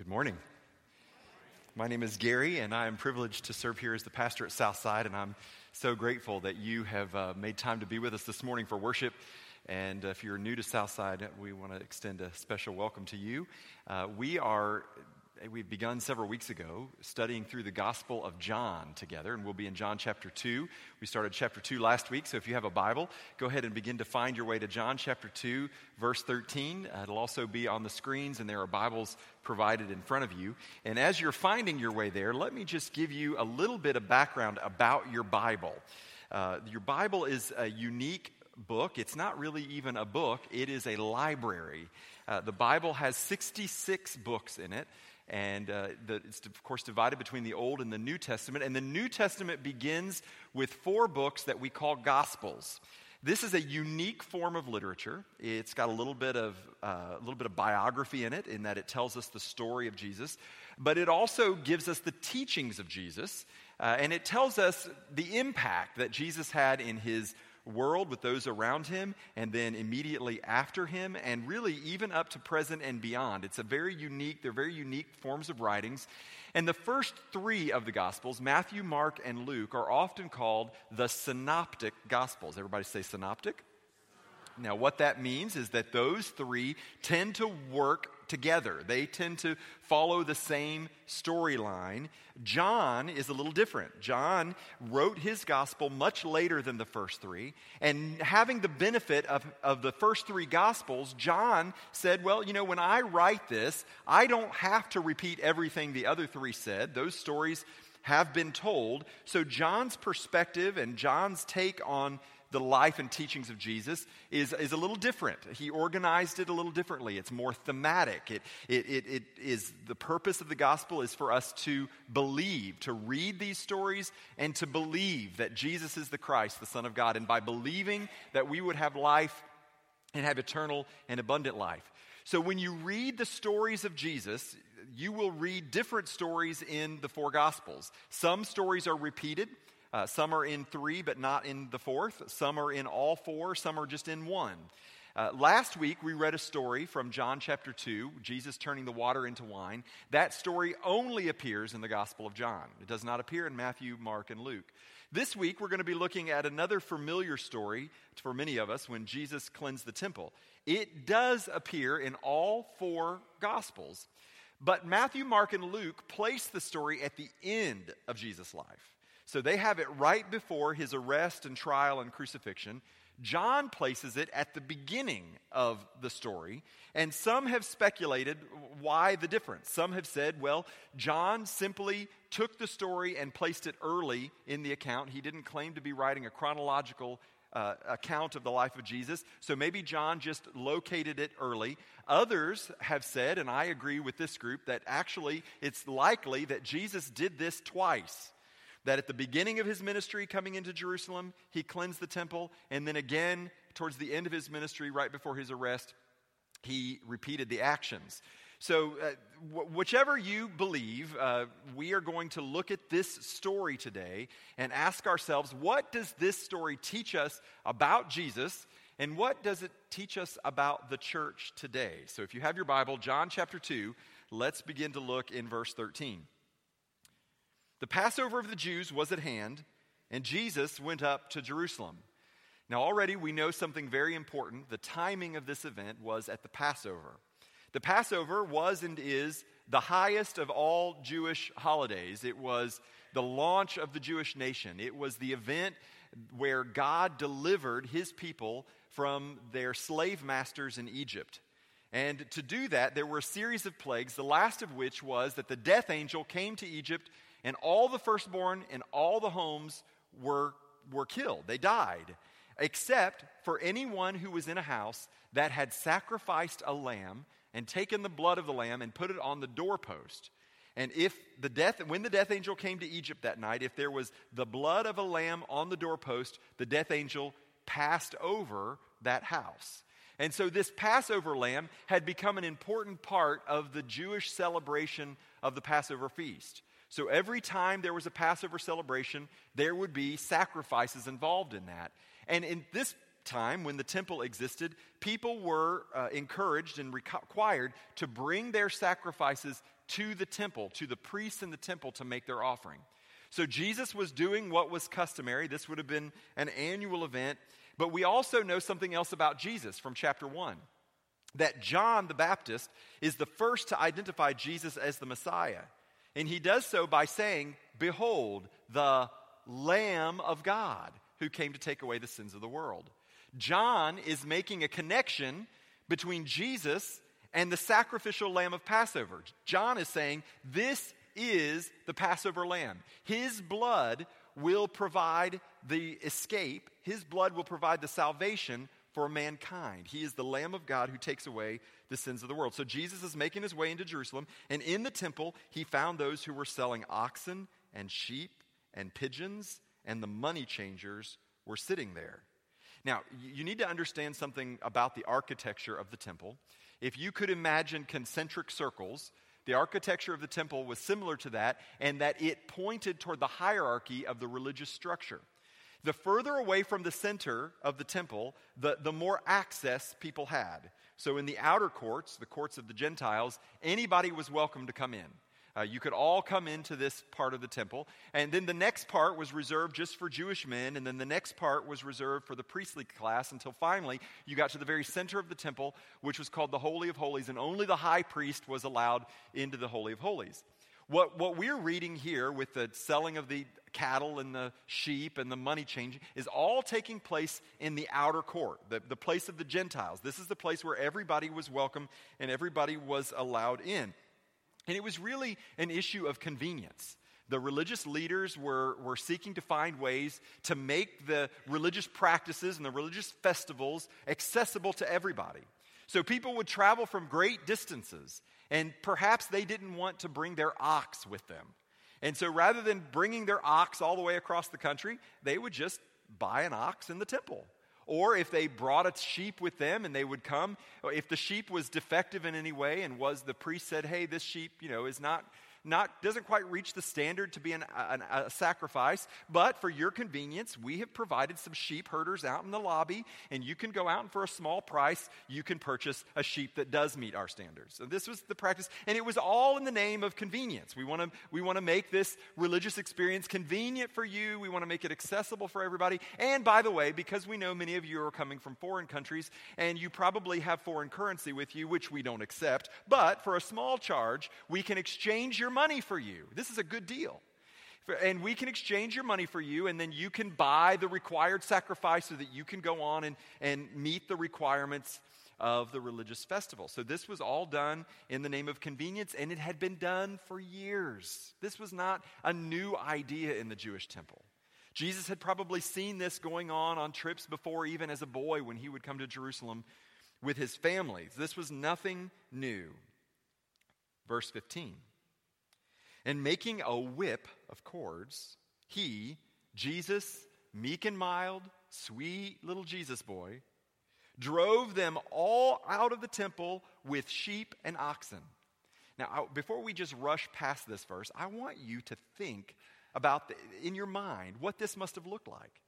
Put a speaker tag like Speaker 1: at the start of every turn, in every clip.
Speaker 1: Good morning. My name is Gary, and I am privileged to serve here as the pastor at Southside, and I'm so grateful that you have uh, made time to be with us this morning for worship. And if you're new to Southside, we want to extend a special welcome to you. Uh, we are we've begun several weeks ago studying through the Gospel of John together, and we'll be in John chapter 2. We started chapter 2 last week, so if you have a Bible, go ahead and begin to find your way to John chapter 2, verse 13. Uh, it'll also be on the screens, and there are Bibles provided in front of you. And as you're finding your way there, let me just give you a little bit of background about your Bible. Uh, your Bible is a unique book. It's not really even a book, it is a library. Uh, the Bible has 66 books in it. And uh, the, it's, of course, divided between the Old and the New Testament. And the New Testament begins with four books that we call Gospels. This is a unique form of literature. It's got a little bit of uh, a little bit of biography in it, in that it tells us the story of Jesus, but it also gives us the teachings of Jesus, uh, and it tells us the impact that Jesus had in his world with those around him, and then immediately after him, and really even up to present and beyond. It's a very unique, they're very unique forms of writings. And the first three of the Gospels, Matthew, Mark, and Luke, are often called the synoptic Gospels. Everybody say synoptic? Now, what that means is that those three tend to work together. They tend to follow the same storyline. John is a little different. John wrote his gospel much later than the first three. And having the benefit of, of the first three gospels, John said, Well, you know, when I write this, I don't have to repeat everything the other three said. Those stories have been told. So, John's perspective and John's take on the life and teachings of Jesus is, is a little different. He organized it a little differently. It's more thematic. It, it, it, it is the purpose of the gospel is for us to believe, to read these stories and to believe that Jesus is the Christ, the Son of God. And by believing that we would have life and have eternal and abundant life. So when you read the stories of Jesus, you will read different stories in the four Gospels. Some stories are repeated, uh, some are in three, but not in the fourth. Some are in all four. Some are just in one. Uh, last week, we read a story from John chapter 2, Jesus turning the water into wine. That story only appears in the Gospel of John. It does not appear in Matthew, Mark, and Luke. This week, we're going to be looking at another familiar story for many of us when Jesus cleansed the temple. It does appear in all four Gospels, but Matthew, Mark, and Luke place the story at the end of Jesus' life. So they have it right before his arrest and trial and crucifixion. John places it at the beginning of the story, and some have speculated why the difference. Some have said, well, John simply took the story and placed it early in the account. He didn't claim to be writing a chronological uh, account of the life of Jesus, so maybe John just located it early. Others have said, and I agree with this group, that actually it's likely that Jesus did this twice that at the beginning of his ministry coming into Jerusalem, he cleansed the temple, and then again towards the end of his ministry, right before his arrest, he repeated the actions. So, uh, wh- whichever you believe, uh, we are going to look at this story today and ask ourselves what does this story teach us about Jesus, and what does it teach us about the church today? So, if you have your Bible, John chapter 2, let's begin to look in verse 13. The Passover of the Jews was at hand, and Jesus went up to Jerusalem. Now, already we know something very important. The timing of this event was at the Passover. The Passover was and is the highest of all Jewish holidays. It was the launch of the Jewish nation, it was the event where God delivered his people from their slave masters in Egypt. And to do that, there were a series of plagues, the last of which was that the death angel came to Egypt and all the firstborn in all the homes were, were killed. They died, except for anyone who was in a house that had sacrificed a lamb and taken the blood of the lamb and put it on the doorpost. And if the death, when the death angel came to Egypt that night, if there was the blood of a lamb on the doorpost, the death angel passed over that house. And so this Passover lamb had become an important part of the Jewish celebration of the Passover feast. So every time there was a Passover celebration, there would be sacrifices involved in that. And in this time, when the temple existed, people were uh, encouraged and required to bring their sacrifices to the temple, to the priests in the temple to make their offering. So Jesus was doing what was customary. This would have been an annual event. But we also know something else about Jesus from chapter 1 that John the Baptist is the first to identify Jesus as the Messiah. And he does so by saying, Behold, the Lamb of God who came to take away the sins of the world. John is making a connection between Jesus and the sacrificial lamb of Passover. John is saying, This is the Passover lamb. His blood will provide the escape, his blood will provide the salvation for mankind. He is the Lamb of God who takes away the sins of the world. So Jesus is making his way into Jerusalem, and in the temple, he found those who were selling oxen and sheep and pigeons, and the money changers were sitting there. Now, you need to understand something about the architecture of the temple. If you could imagine concentric circles, the architecture of the temple was similar to that, and that it pointed toward the hierarchy of the religious structure. The further away from the center of the temple, the, the more access people had. So, in the outer courts, the courts of the Gentiles, anybody was welcome to come in. Uh, you could all come into this part of the temple. And then the next part was reserved just for Jewish men. And then the next part was reserved for the priestly class until finally you got to the very center of the temple, which was called the Holy of Holies. And only the high priest was allowed into the Holy of Holies. What, what we're reading here with the selling of the cattle and the sheep and the money changing is all taking place in the outer court, the, the place of the Gentiles. This is the place where everybody was welcome and everybody was allowed in. And it was really an issue of convenience. The religious leaders were, were seeking to find ways to make the religious practices and the religious festivals accessible to everybody. So people would travel from great distances, and perhaps they didn't want to bring their ox with them. And so rather than bringing their ox all the way across the country, they would just buy an ox in the temple or if they brought a sheep with them and they would come, if the sheep was defective in any way and was the priest said, hey, this sheep, you know, is not not, doesn't quite reach the standard to be an, an, a sacrifice, but for your convenience, we have provided some sheep herders out in the lobby, and you can go out and for a small price, you can purchase a sheep that does meet our standards. So this was the practice, and it was all in the name of convenience. We want to we want to make this religious experience convenient for you. We want to make it accessible for everybody. And by the way, because we know many of you are coming from foreign countries, and you probably have foreign currency with you, which we don't accept, but for a small charge, we can exchange your your money for you. This is a good deal. And we can exchange your money for you, and then you can buy the required sacrifice so that you can go on and, and meet the requirements of the religious festival. So this was all done in the name of convenience, and it had been done for years. This was not a new idea in the Jewish temple. Jesus had probably seen this going on on trips before, even as a boy, when he would come to Jerusalem with his family. This was nothing new. Verse 15. And making a whip of cords, he, Jesus, meek and mild, sweet little Jesus boy, drove them all out of the temple with sheep and oxen. Now, before we just rush past this verse, I want you to think about, the, in your mind, what this must have looked like.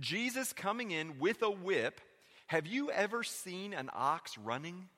Speaker 1: Jesus coming in with a whip. Have you ever seen an ox running?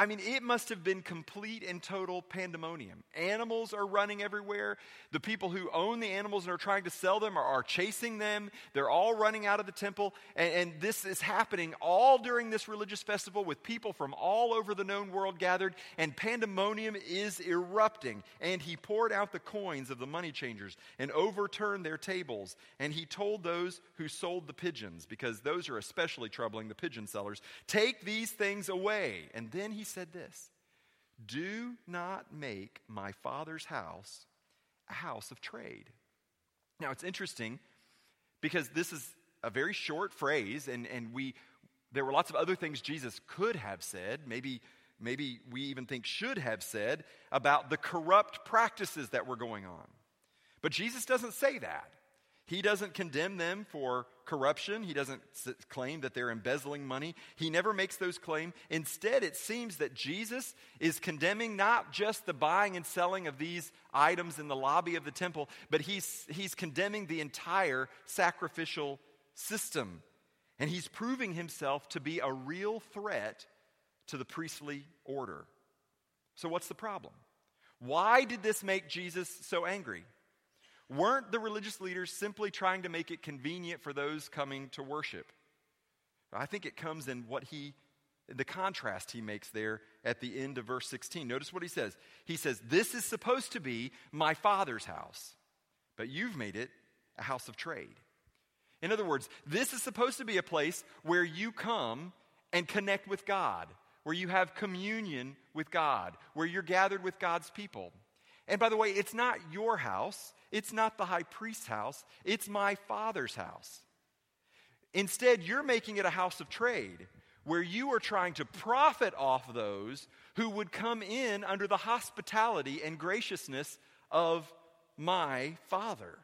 Speaker 1: I mean, it must have been complete and total pandemonium. Animals are running everywhere. The people who own the animals and are trying to sell them are, are chasing them. They're all running out of the temple. And, and, this is happening all during this religious festival with people from all over the known world gathered. And pandemonium is erupting. And he poured out the coins of the money changers and overturned their tables. And he told those who sold the pigeons, because those are especially troubling the pigeon sellers, take these things away. And then he said this Do not make my father's house a house of trade. Now, it's interesting because this is a very short phrase, and, and we, there were lots of other things Jesus could have said, maybe, maybe we even think should have said, about the corrupt practices that were going on. But Jesus doesn't say that. He doesn't condemn them for corruption. He doesn't claim that they're embezzling money. He never makes those claims. Instead, it seems that Jesus is condemning not just the buying and selling of these items in the lobby of the temple, but he's, he's condemning the entire sacrificial system. And he's proving himself to be a real threat to the priestly order. So, what's the problem? Why did this make Jesus so angry? Weren't the religious leaders simply trying to make it convenient for those coming to worship? I think it comes in what he, the contrast he makes there at the end of verse 16. Notice what he says. He says, This is supposed to be my father's house, but you've made it a house of trade. In other words, this is supposed to be a place where you come and connect with God, where you have communion with God, where you're gathered with God's people. And by the way, it's not your house, it's not the high priest's house, it's my father's house. Instead, you're making it a house of trade where you are trying to profit off those who would come in under the hospitality and graciousness of my father.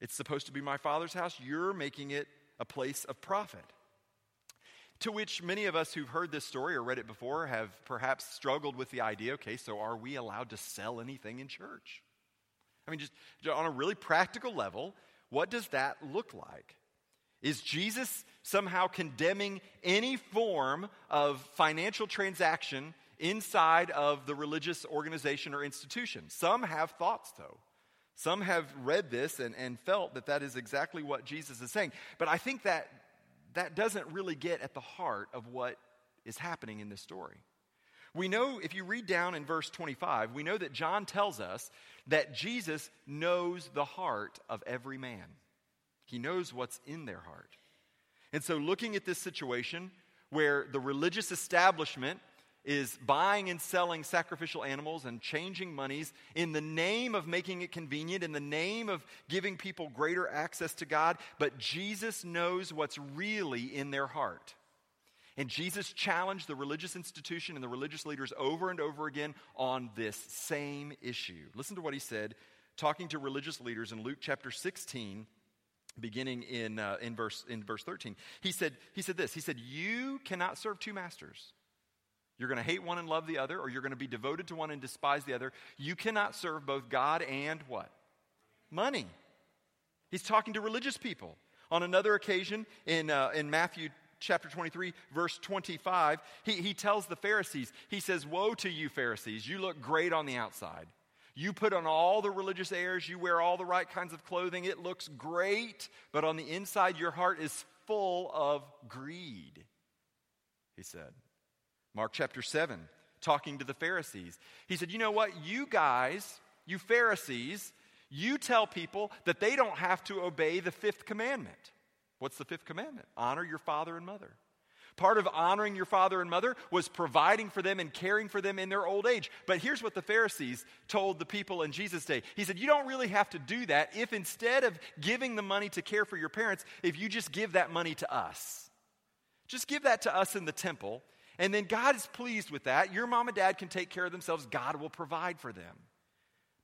Speaker 1: It's supposed to be my father's house. You're making it a place of profit. To which many of us who've heard this story or read it before have perhaps struggled with the idea okay, so are we allowed to sell anything in church? I mean, just on a really practical level, what does that look like? Is Jesus somehow condemning any form of financial transaction inside of the religious organization or institution? Some have thoughts, though. Some have read this and, and felt that that is exactly what Jesus is saying. But I think that that doesn't really get at the heart of what is happening in this story. We know, if you read down in verse 25, we know that John tells us that Jesus knows the heart of every man. He knows what's in their heart. And so, looking at this situation where the religious establishment is buying and selling sacrificial animals and changing monies in the name of making it convenient, in the name of giving people greater access to God, but Jesus knows what's really in their heart. And Jesus challenged the religious institution and the religious leaders over and over again on this same issue. Listen to what he said, talking to religious leaders in Luke chapter 16, beginning in, uh, in, verse, in verse 13. He said, he said this He said, You cannot serve two masters. You're going to hate one and love the other, or you're going to be devoted to one and despise the other. You cannot serve both God and what? Money. He's talking to religious people. On another occasion, in, uh, in Matthew chapter 23, verse 25, he, he tells the Pharisees, he says, Woe to you, Pharisees! You look great on the outside. You put on all the religious airs, you wear all the right kinds of clothing, it looks great, but on the inside, your heart is full of greed, he said. Mark chapter 7, talking to the Pharisees. He said, You know what? You guys, you Pharisees, you tell people that they don't have to obey the fifth commandment. What's the fifth commandment? Honor your father and mother. Part of honoring your father and mother was providing for them and caring for them in their old age. But here's what the Pharisees told the people in Jesus' day He said, You don't really have to do that if instead of giving the money to care for your parents, if you just give that money to us. Just give that to us in the temple, and then God is pleased with that. Your mom and dad can take care of themselves, God will provide for them.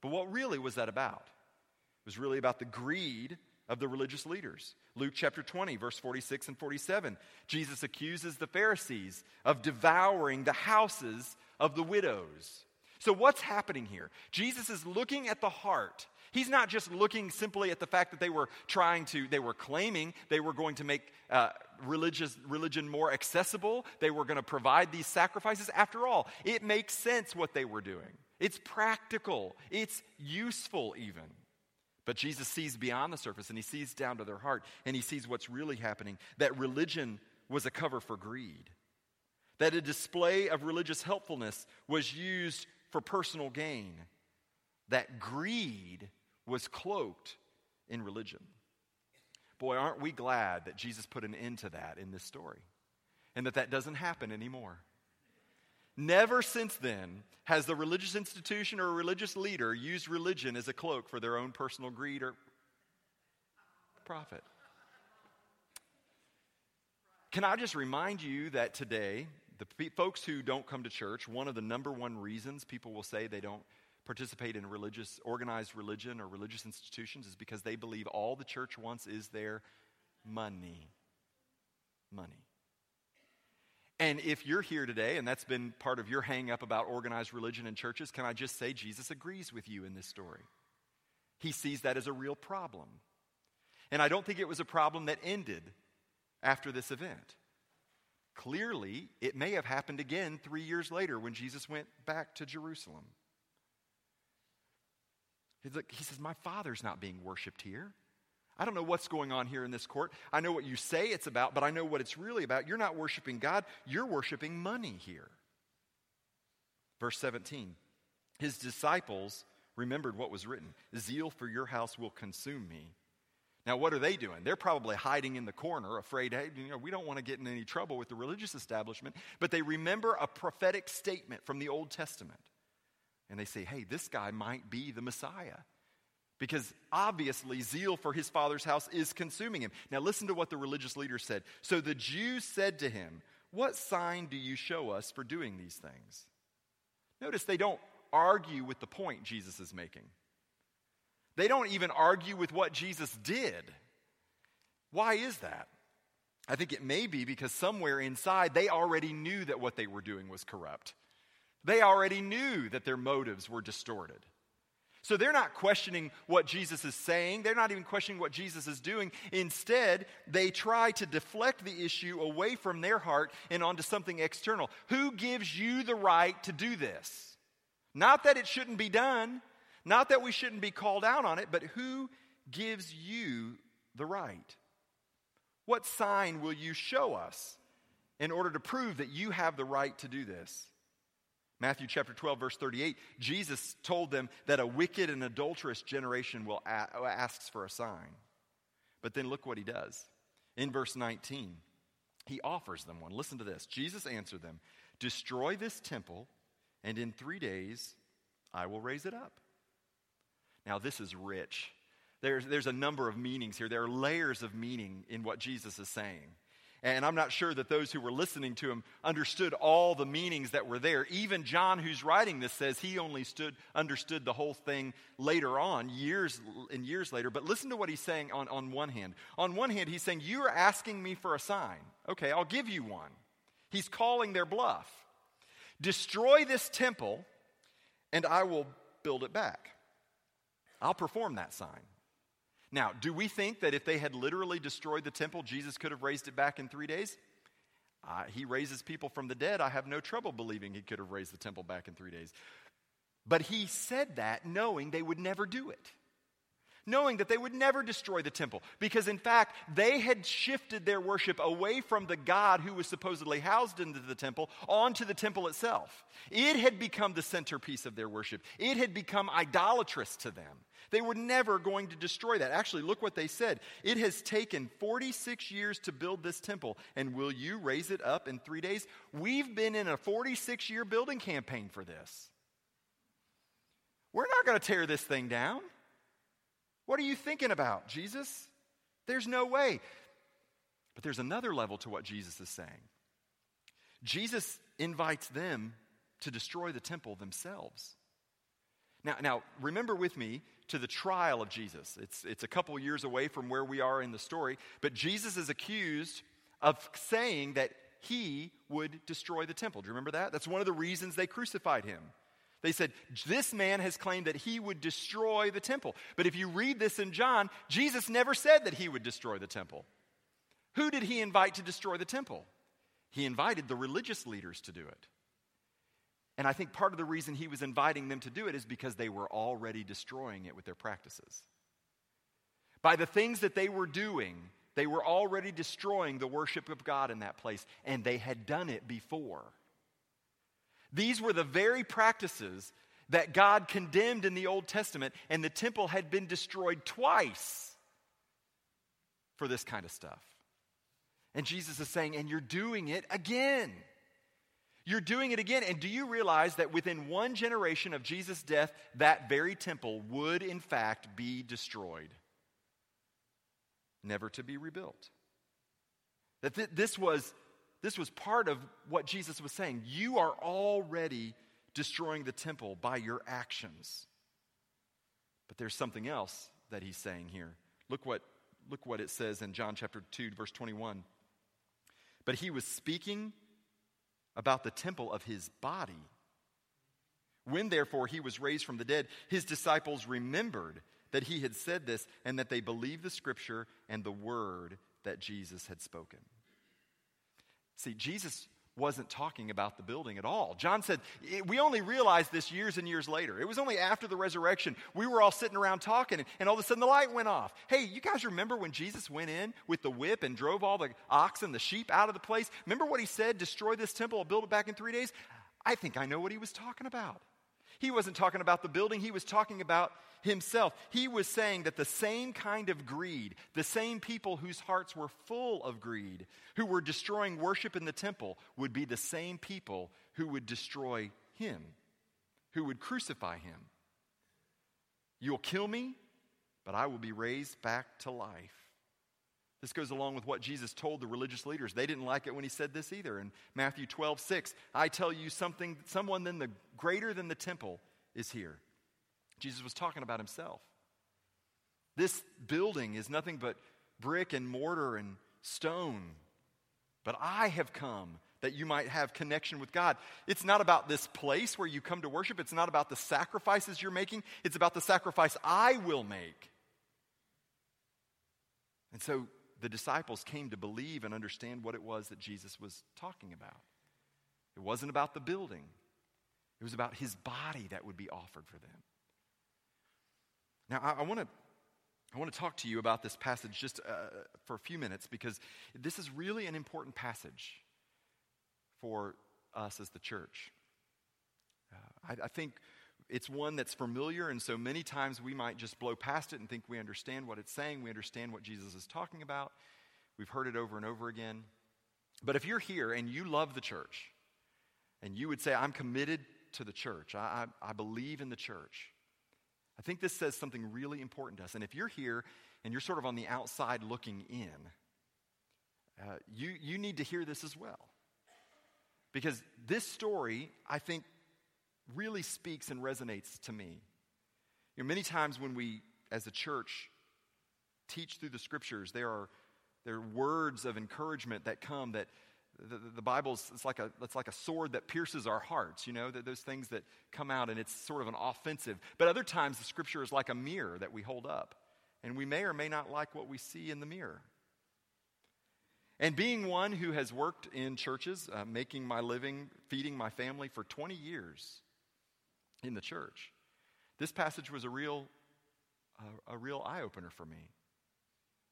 Speaker 1: But what really was that about? It was really about the greed of the religious leaders. Luke chapter 20, verse 46 and 47. Jesus accuses the Pharisees of devouring the houses of the widows. So, what's happening here? Jesus is looking at the heart. He's not just looking simply at the fact that they were trying to, they were claiming they were going to make uh, religious, religion more accessible. They were going to provide these sacrifices. After all, it makes sense what they were doing. It's practical, it's useful, even. But Jesus sees beyond the surface and he sees down to their heart and he sees what's really happening that religion was a cover for greed, that a display of religious helpfulness was used for personal gain, that greed was cloaked in religion. Boy, aren't we glad that Jesus put an end to that in this story and that that doesn't happen anymore. Never since then has the religious institution or a religious leader used religion as a cloak for their own personal greed or profit. Can I just remind you that today, the folks who don't come to church, one of the number one reasons people will say they don't participate in religious, organized religion or religious institutions is because they believe all the church wants is their money. Money. And if you're here today and that's been part of your hang up about organized religion and churches, can I just say Jesus agrees with you in this story? He sees that as a real problem. And I don't think it was a problem that ended after this event. Clearly, it may have happened again three years later when Jesus went back to Jerusalem. He says, My Father's not being worshiped here. I don't know what's going on here in this court. I know what you say it's about, but I know what it's really about. You're not worshiping God, you're worshiping money here. Verse 17 His disciples remembered what was written Zeal for your house will consume me. Now, what are they doing? They're probably hiding in the corner, afraid, hey, you know, we don't want to get in any trouble with the religious establishment. But they remember a prophetic statement from the Old Testament. And they say, hey, this guy might be the Messiah. Because obviously, zeal for his father's house is consuming him. Now, listen to what the religious leader said. So the Jews said to him, What sign do you show us for doing these things? Notice they don't argue with the point Jesus is making. They don't even argue with what Jesus did. Why is that? I think it may be because somewhere inside they already knew that what they were doing was corrupt. They already knew that their motives were distorted. So they're not questioning what Jesus is saying. They're not even questioning what Jesus is doing. Instead, they try to deflect the issue away from their heart and onto something external. Who gives you the right to do this? Not that it shouldn't be done, not that we shouldn't be called out on it, but who gives you the right? What sign will you show us in order to prove that you have the right to do this? Matthew chapter 12, verse 38, Jesus told them that a wicked and adulterous generation will a- asks for a sign. But then look what he does. In verse 19, he offers them one. Listen to this. Jesus answered them, Destroy this temple, and in three days I will raise it up. Now, this is rich. There's, there's a number of meanings here. There are layers of meaning in what Jesus is saying. And I'm not sure that those who were listening to him understood all the meanings that were there. Even John, who's writing this, says he only stood, understood the whole thing later on, years and years later. But listen to what he's saying on, on one hand. On one hand, he's saying, You are asking me for a sign. Okay, I'll give you one. He's calling their bluff. Destroy this temple, and I will build it back. I'll perform that sign. Now, do we think that if they had literally destroyed the temple, Jesus could have raised it back in three days? Uh, he raises people from the dead. I have no trouble believing he could have raised the temple back in three days. But he said that knowing they would never do it knowing that they would never destroy the temple. Because in fact, they had shifted their worship away from the God who was supposedly housed into the temple onto the temple itself. It had become the centerpiece of their worship, it had become idolatrous to them. They were never going to destroy that. Actually, look what they said. It has taken 46 years to build this temple, and will you raise it up in three days? We've been in a 46 year building campaign for this. We're not going to tear this thing down. What are you thinking about, Jesus? There's no way. But there's another level to what Jesus is saying. Jesus invites them to destroy the temple themselves. Now, now remember with me to the trial of Jesus. It's, it's a couple years away from where we are in the story, but Jesus is accused of saying that he would destroy the temple. Do you remember that? That's one of the reasons they crucified him. They said, This man has claimed that he would destroy the temple. But if you read this in John, Jesus never said that he would destroy the temple. Who did he invite to destroy the temple? He invited the religious leaders to do it. And I think part of the reason he was inviting them to do it is because they were already destroying it with their practices. By the things that they were doing, they were already destroying the worship of God in that place, and they had done it before. These were the very practices that God condemned in the Old Testament, and the temple had been destroyed twice for this kind of stuff. And Jesus is saying, and you're doing it again. You're doing it again. And do you realize that within one generation of Jesus' death, that very temple would, in fact, be destroyed, never to be rebuilt? That th- this was this was part of what Jesus was saying. You are already destroying the temple by your actions. But there's something else that he's saying here. Look what, look what it says in John chapter 2, verse 21. But he was speaking about the temple of his body. When therefore he was raised from the dead, his disciples remembered that he had said this and that they believed the scripture and the word that Jesus had spoken. See, Jesus wasn't talking about the building at all. John said, We only realized this years and years later. It was only after the resurrection. We were all sitting around talking, and all of a sudden the light went off. Hey, you guys remember when Jesus went in with the whip and drove all the oxen, the sheep out of the place? Remember what he said? Destroy this temple, I'll build it back in three days? I think I know what he was talking about. He wasn't talking about the building, he was talking about himself. He was saying that the same kind of greed, the same people whose hearts were full of greed, who were destroying worship in the temple, would be the same people who would destroy him, who would crucify him. You'll kill me, but I will be raised back to life. This goes along with what Jesus told the religious leaders. They didn't like it when he said this either. In Matthew 12, 6, I tell you something, someone then the greater than the temple is here. Jesus was talking about himself. This building is nothing but brick and mortar and stone. But I have come that you might have connection with God. It's not about this place where you come to worship. It's not about the sacrifices you're making. It's about the sacrifice I will make. And so the disciples came to believe and understand what it was that Jesus was talking about. It wasn't about the building, it was about his body that would be offered for them. Now, I, I want to. I want to talk to you about this passage just uh, for a few minutes because this is really an important passage for us as the church. Uh, I, I think it's one that's familiar, and so many times we might just blow past it and think we understand what it's saying, we understand what Jesus is talking about. We've heard it over and over again. But if you're here and you love the church, and you would say, I'm committed to the church, I, I, I believe in the church, I think this says something really important to us. And if you're here and you're sort of on the outside looking in, uh, you, you need to hear this as well. Because this story, I think, really speaks and resonates to me. You know, many times when we, as a church, teach through the scriptures, there are, there are words of encouragement that come that the, the Bible's it's like, a, it's like a sword that pierces our hearts, you know, those things that come out and it's sort of an offensive. But other times the scripture is like a mirror that we hold up, and we may or may not like what we see in the mirror. And being one who has worked in churches, uh, making my living, feeding my family for 20 years, in the church. This passage was a real, uh, a real eye opener for me,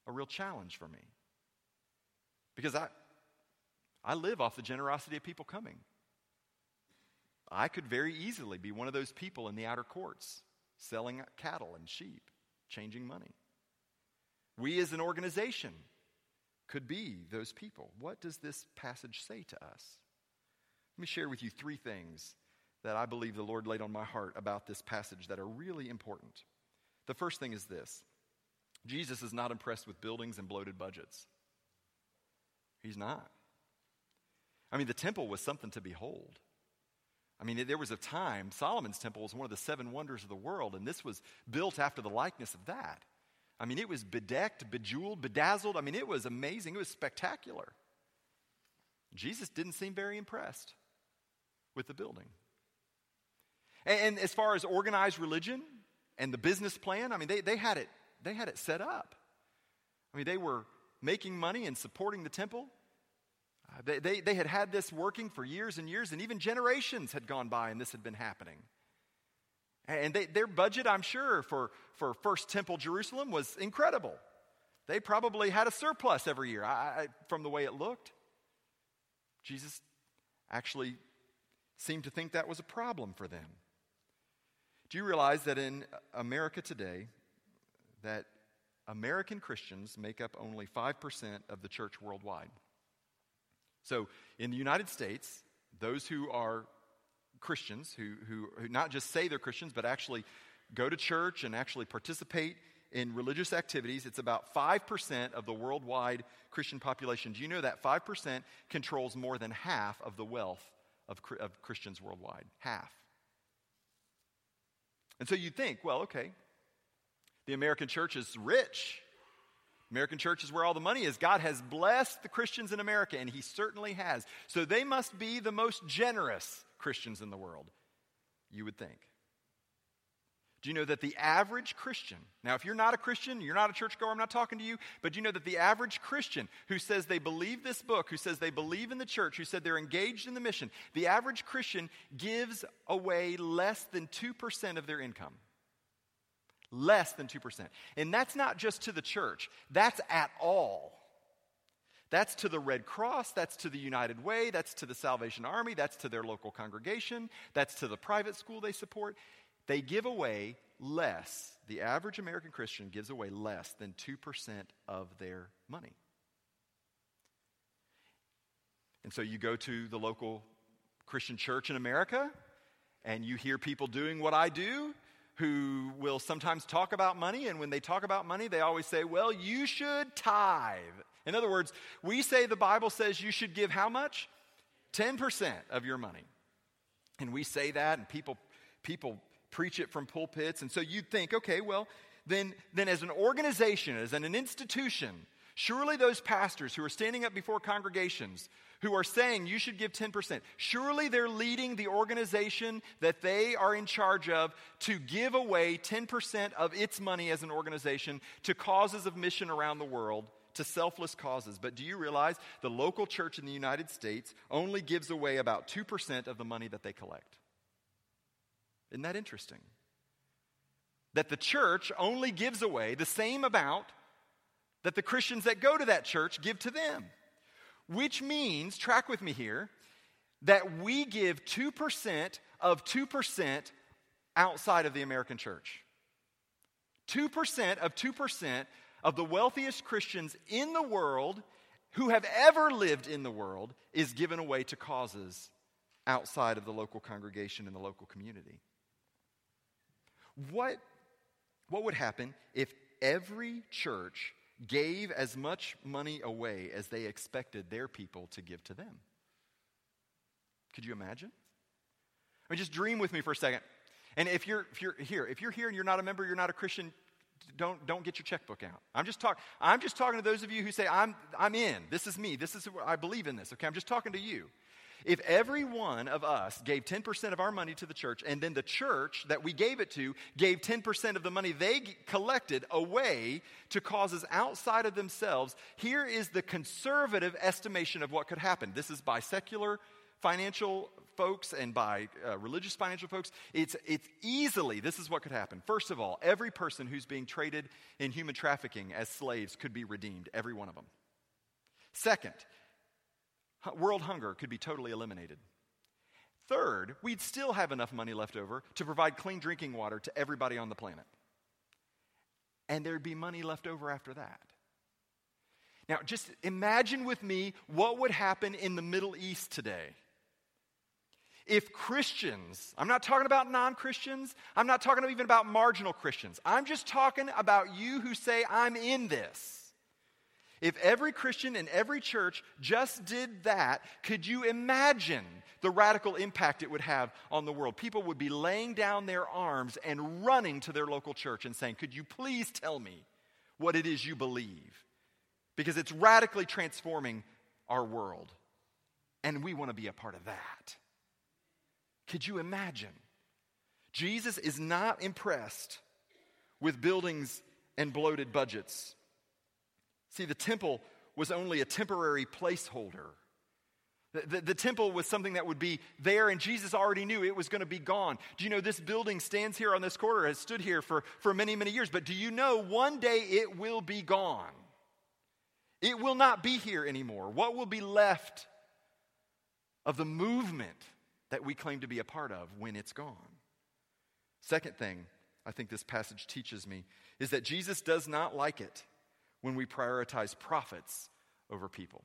Speaker 1: a real challenge for me. Because I, I live off the generosity of people coming. I could very easily be one of those people in the outer courts selling cattle and sheep, changing money. We as an organization could be those people. What does this passage say to us? Let me share with you three things that I believe the Lord laid on my heart about this passage that are really important. The first thing is this Jesus is not impressed with buildings and bloated budgets. He's not. I mean, the temple was something to behold. I mean, there was a time, Solomon's temple was one of the seven wonders of the world, and this was built after the likeness of that. I mean, it was bedecked, bejeweled, bedazzled. I mean, it was amazing. It was spectacular. Jesus didn't seem very impressed with the building. And, and as far as organized religion and the business plan, I mean, they, they, had it, they had it set up. I mean, they were making money and supporting the temple. They, they, they had had this working for years and years, and even generations had gone by and this had been happening. And they, their budget, I'm sure, for, for First Temple Jerusalem was incredible. They probably had a surplus every year I, I, from the way it looked. Jesus actually seemed to think that was a problem for them. Do you realize that in America today, that American Christians make up only 5% of the church worldwide? So in the United States, those who are Christians, who, who, who not just say they're Christians, but actually go to church and actually participate in religious activities, it's about 5% of the worldwide Christian population. Do you know that 5% controls more than half of the wealth of, of Christians worldwide? Half. And so you'd think, well, okay, the American church is rich. American church is where all the money is. God has blessed the Christians in America, and He certainly has. So they must be the most generous Christians in the world, you would think. Do you know that the average Christian, now if you're not a Christian, you're not a churchgoer, I'm not talking to you, but do you know that the average Christian who says they believe this book, who says they believe in the church, who said they're engaged in the mission, the average Christian gives away less than 2% of their income? Less than 2%. And that's not just to the church, that's at all. That's to the Red Cross, that's to the United Way, that's to the Salvation Army, that's to their local congregation, that's to the private school they support. They give away less, the average American Christian gives away less than 2% of their money. And so you go to the local Christian church in America, and you hear people doing what I do who will sometimes talk about money, and when they talk about money, they always say, Well, you should tithe. In other words, we say the Bible says you should give how much? 10% of your money. And we say that, and people, people preach it from pulpits. And so you'd think, okay, well, then, then as an organization, as an, an institution, surely those pastors who are standing up before congregations who are saying you should give 10%, surely they're leading the organization that they are in charge of to give away 10% of its money as an organization to causes of mission around the world to selfless causes. But do you realize the local church in the United States only gives away about 2% of the money that they collect? Isn't that interesting? That the church only gives away the same amount that the Christians that go to that church give to them. Which means, track with me here, that we give 2% of 2% outside of the American church. 2% of 2% of the wealthiest Christians in the world who have ever lived in the world is given away to causes outside of the local congregation and the local community. What, what would happen if every church gave as much money away as they expected their people to give to them? Could you imagine? I mean, just dream with me for a second. And if you're, if you're here, if you're here and you're not a member, you're not a Christian, don't, don't get your checkbook out. I'm just, talk, I'm just talking to those of you who say, I'm, I'm in. This is me. This is, I believe in this. Okay, I'm just talking to you. If every one of us gave 10% of our money to the church, and then the church that we gave it to gave 10% of the money they collected away to causes outside of themselves, here is the conservative estimation of what could happen. This is by secular financial folks and by uh, religious financial folks, it's, it's easily, this is what could happen. First of all, every person who's being traded in human trafficking as slaves could be redeemed, every one of them. Second, world hunger could be totally eliminated. Third, we'd still have enough money left over to provide clean drinking water to everybody on the planet. And there'd be money left over after that. Now, just imagine with me what would happen in the Middle East today if Christians, I'm not talking about non Christians, I'm not talking even about marginal Christians, I'm just talking about you who say, I'm in this. If every Christian in every church just did that, could you imagine the radical impact it would have on the world? People would be laying down their arms and running to their local church and saying, Could you please tell me what it is you believe? Because it's radically transforming our world. And we want to be a part of that. Could you imagine? Jesus is not impressed with buildings and bloated budgets. See, the temple was only a temporary placeholder. The, the, the, temple was something that would be there, and Jesus already knew it was going to be gone. Do you know this building stands here on this corner, has stood here for, for many, many years, but do you know one day it will be gone? It will not be here anymore. What will be left of the movement that we claim to be a part of when it's gone. Second thing I think this passage teaches me is that Jesus does not like it when we prioritize profits over people.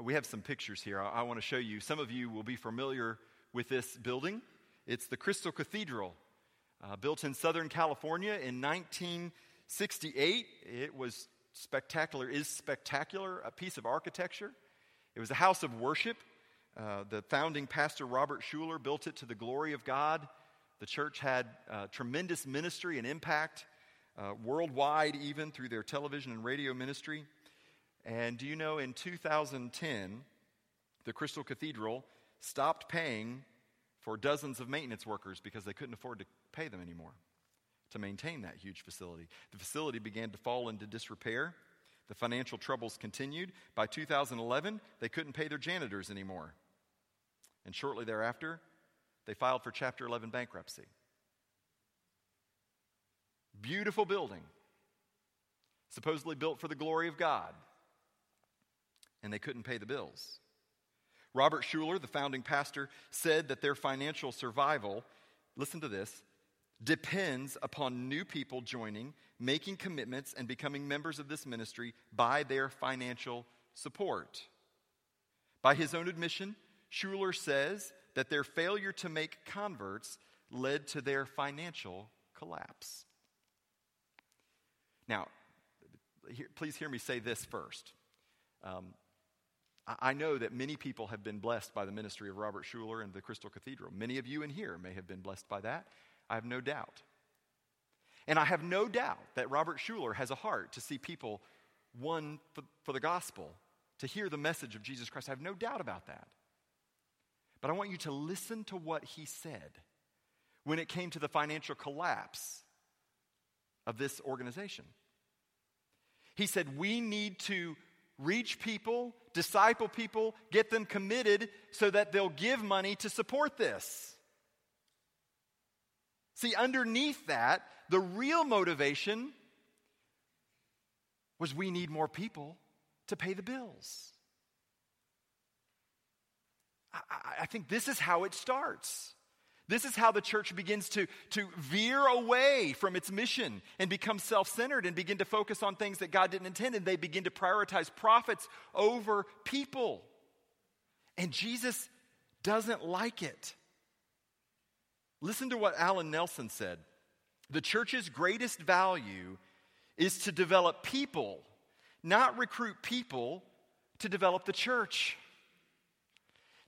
Speaker 1: We have some pictures here I, I want to show you. Some of you will be familiar with this building. It's the Crystal Cathedral, uh, built in Southern California in 1968. It was spectacular, is spectacular, a piece of architecture. It was a house of worship. Uh, the founding pastor, Robert Schuller, built it to the glory of God. The church had uh, tremendous ministry and impact uh, worldwide, even through their television and radio ministry. And do you know in 2010, the Crystal Cathedral stopped paying for dozens of maintenance workers because they couldn't afford to pay them anymore to maintain that huge facility. The facility began to fall into disrepair. The financial troubles continued. By 2011, they couldn't pay their janitors anymore. And shortly thereafter, they filed for Chapter 11 bankruptcy. Beautiful building, supposedly built for the glory of God. And they couldn't pay the bills. Robert Schuller, the founding pastor, said that their financial survival, listen to this, depends upon new people joining, making commitments, and becoming members of this ministry by their financial support. By his own admission, Schuller says that their failure to make converts led to their financial collapse. Now, please hear me say this first. Um, I know that many people have been blessed by the ministry of Robert Schuller and the Crystal Cathedral. Many of you in here may have been blessed by that. I have no doubt. And I have no doubt that Robert Schuller has a heart to see people won for, for the gospel, to hear the message of Jesus Christ. I have no doubt about that. But I want you to listen to what he said when it came to the financial collapse of this organization. He said, We need to reach people, disciple people, get them committed so that they'll give money to support this. See, underneath that, the real motivation was we need more people to pay the bills. I, I, think this is how it starts. This is how the church begins to, to veer away from its mission and become self centered and begin to focus on things that God didn't intend, and they begin to prioritize profits over people. And Jesus doesn't like it. Listen to what Alan Nelson said The church's greatest value is to develop people, not recruit people to develop the church.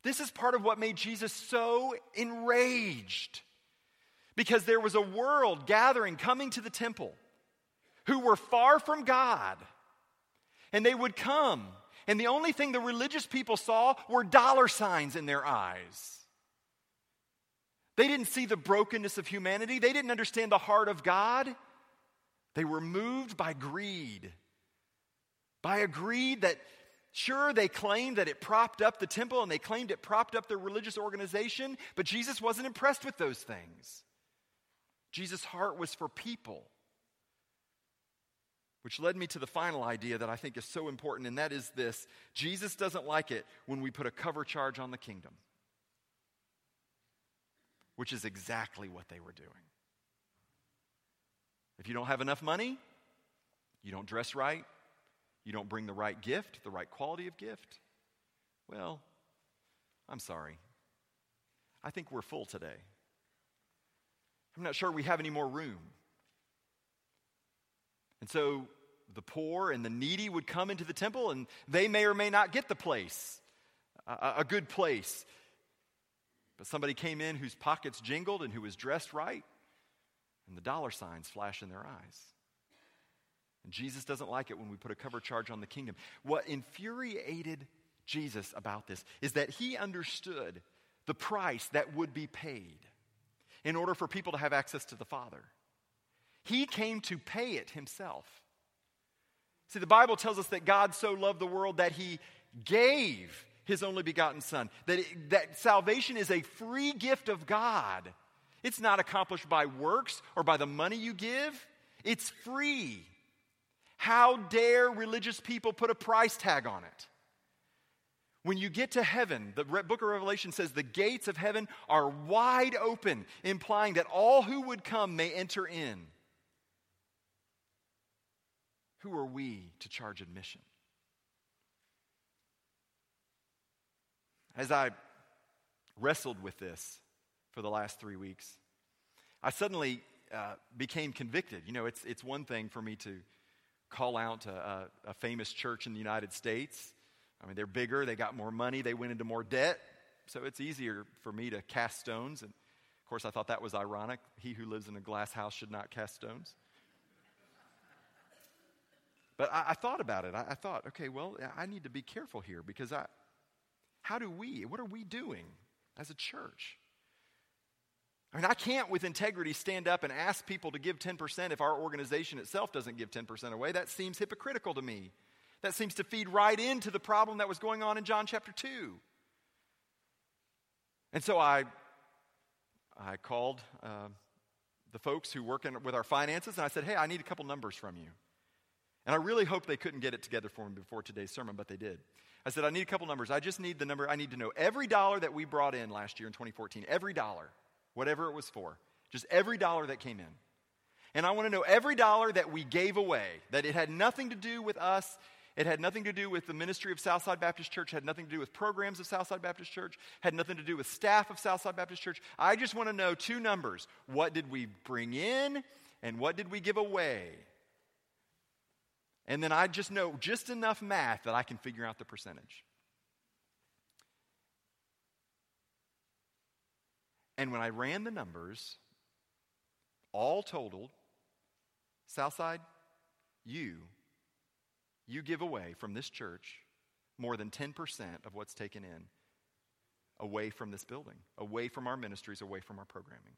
Speaker 1: This is part of what made Jesus so enraged. Because there was a world gathering, coming to the temple, who were far from God. And they would come, and the only thing the religious people saw were dollar signs in their eyes. They didn't see the brokenness of humanity, they didn't understand the heart of God. They were moved by greed, by a greed that Sure, they claimed that it propped up the temple and they claimed it propped up their religious organization, but Jesus wasn't impressed with those things. Jesus' heart was for people. Which led me to the final idea that I think is so important, and that is this Jesus doesn't like it when we put a cover charge on the kingdom, which is exactly what they were doing. If you don't have enough money, you don't dress right, you don't bring the right gift, the right quality of gift, well, I'm sorry. I think we're full today. I'm not sure we have any more room. And so the poor and the needy would come into the temple and they may or may not get the place, a, a good place. But somebody came in whose pockets jingled and who was dressed right, and the dollar signs flash in their eyes. And Jesus doesn't like it when we put a cover charge on the kingdom. What infuriated Jesus about this is that he understood the price that would be paid in order for people to have access to the Father. He came to pay it himself. See, the Bible tells us that God so loved the world that he gave his only begotten Son, that, it, that salvation is a free gift of God. It's not accomplished by works or by the money you give, it's free. How dare religious people put a price tag on it? When you get to heaven, the book of Revelation says the gates of heaven are wide open, implying that all who would come may enter in. Who are we to charge admission? As I wrestled with this for the last three weeks, I suddenly uh, became convicted. You know, it's, it's one thing for me to call out a, a, famous church in the United States. I mean, they're bigger, they got more money, they went into more debt, so it's easier for me to cast stones. And of course, I thought that was ironic. He who lives in a glass house should not cast stones. But I, I thought about it. I, I, thought, okay, well, I need to be careful here because I, how do we, what are we doing as a church? I mean, I can't with integrity stand up and ask people to give 10% if our organization itself doesn't give 10% away. That seems hypocritical to me. That seems to feed right into the problem that was going on in John chapter 2. And so I, I called uh, the folks who work in, with our finances and I said, hey, I need a couple numbers from you. And I really hope they couldn't get it together for me before today's sermon, but they did. I said, I need a couple numbers. I just need the number. I need to know every dollar that we brought in last year in 2014, every dollar, whatever it was for, just every dollar that came in. And I want to know every dollar that we gave away, that it had nothing to do with us. It had nothing to do with the ministry of Southside Baptist Church, had nothing to do with programs of Southside Baptist Church, had nothing to do with staff of Southside Baptist Church. I just want to know two numbers. What did we bring in and what did we give away? And then I just know just enough math that I can figure out the percentage. And when I ran the numbers, all totaled, Southside, you, you give away from this church more than 10% of what's taken in away from this building, away from our ministries, away from our programming.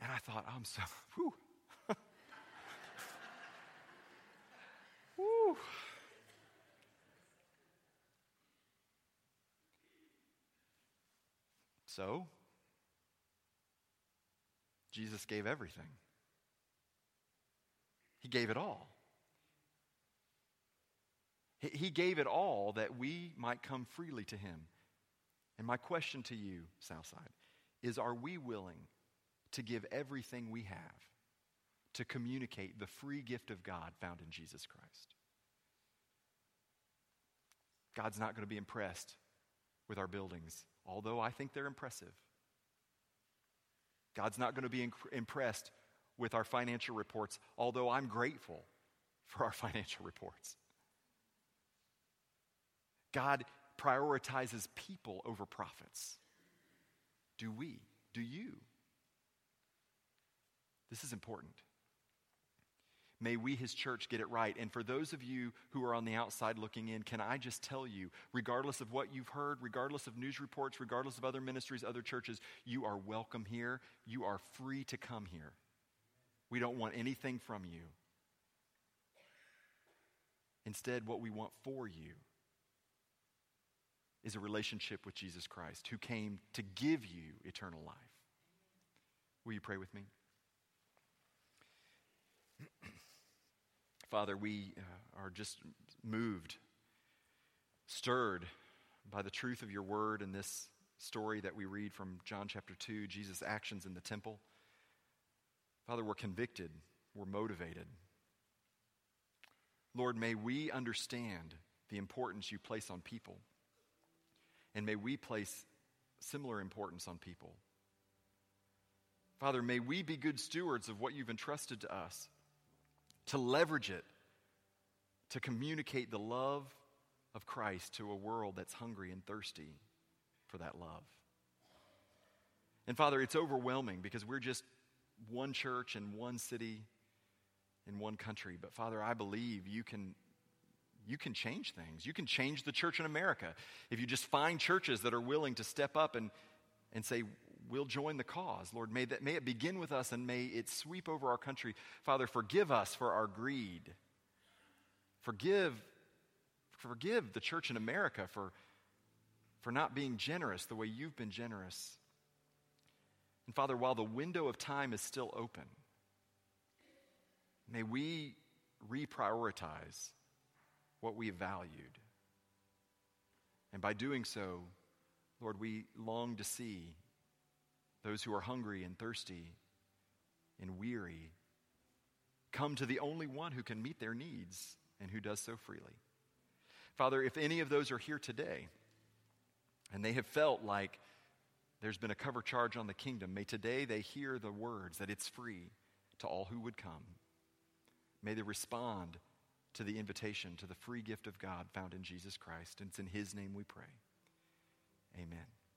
Speaker 1: And I thought, I'm so, whew. whew. So, Jesus gave everything. He gave it all. He gave it all that we might come freely to Him. And my question to you, Southside, is are we willing to give everything we have to communicate the free gift of God found in Jesus Christ? God's not going to be impressed with our buildings, although I think they're impressive. God's not going to be inc- impressed with our financial reports, although I'm grateful for our financial reports. God prioritizes people over profits. Do we? Do you? This is important. May we, his church, get it right. And for those of you who are on the outside looking in, can I just tell you, regardless of what you've heard, regardless of news reports, regardless of other ministries, other churches, you are welcome here. You are free to come here. We don't want anything from you. Instead, what we want for you is a relationship with Jesus Christ, who came to give you eternal life. Will you pray with me? Father, we uh, are just moved, stirred by the truth of your word and this story that we read from John chapter 2, Jesus' actions in the temple. Father, we're convicted, we're motivated. Lord, may we understand the importance you place on people. And may we place similar importance on people. Father, may we be good stewards of what you've entrusted to us, to leverage it, to communicate the love of Christ to a world that's hungry and thirsty for that love. And Father, it's overwhelming because we're just one church in one city in one country. But Father, I believe you can you can change things. You can change the church in America if you just find churches that are willing to step up and, and say, We'll join the cause. Lord, may, that, may it begin with us and may it sweep over our country. Father, forgive us for our greed. Forgive, forgive the church in America for, for not being generous the way you've been generous. And Father, while the window of time is still open, may we reprioritize what we valued. And by doing so, Lord, we long to see those who are hungry and thirsty and weary come to the only one who can meet their needs and who does so freely. Father, if any of those are here today and they have felt like there's been a cover charge on the kingdom, may today they hear the words that it's free to all who would come. May they respond to the invitation to the free gift of God found in Jesus Christ. And it's in His name we pray. Amen.